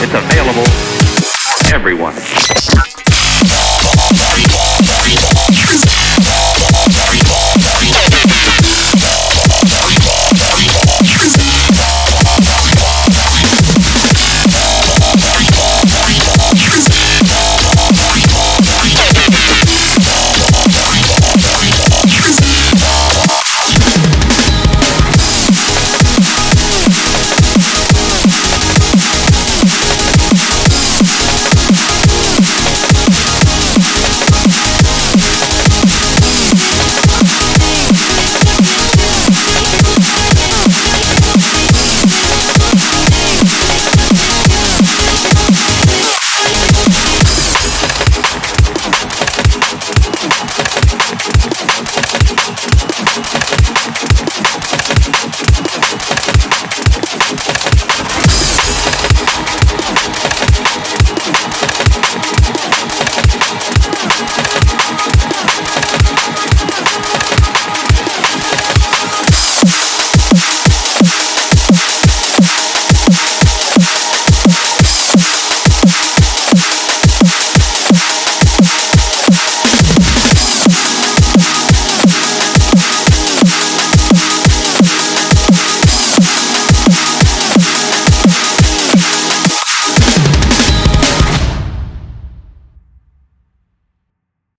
It's available for everyone.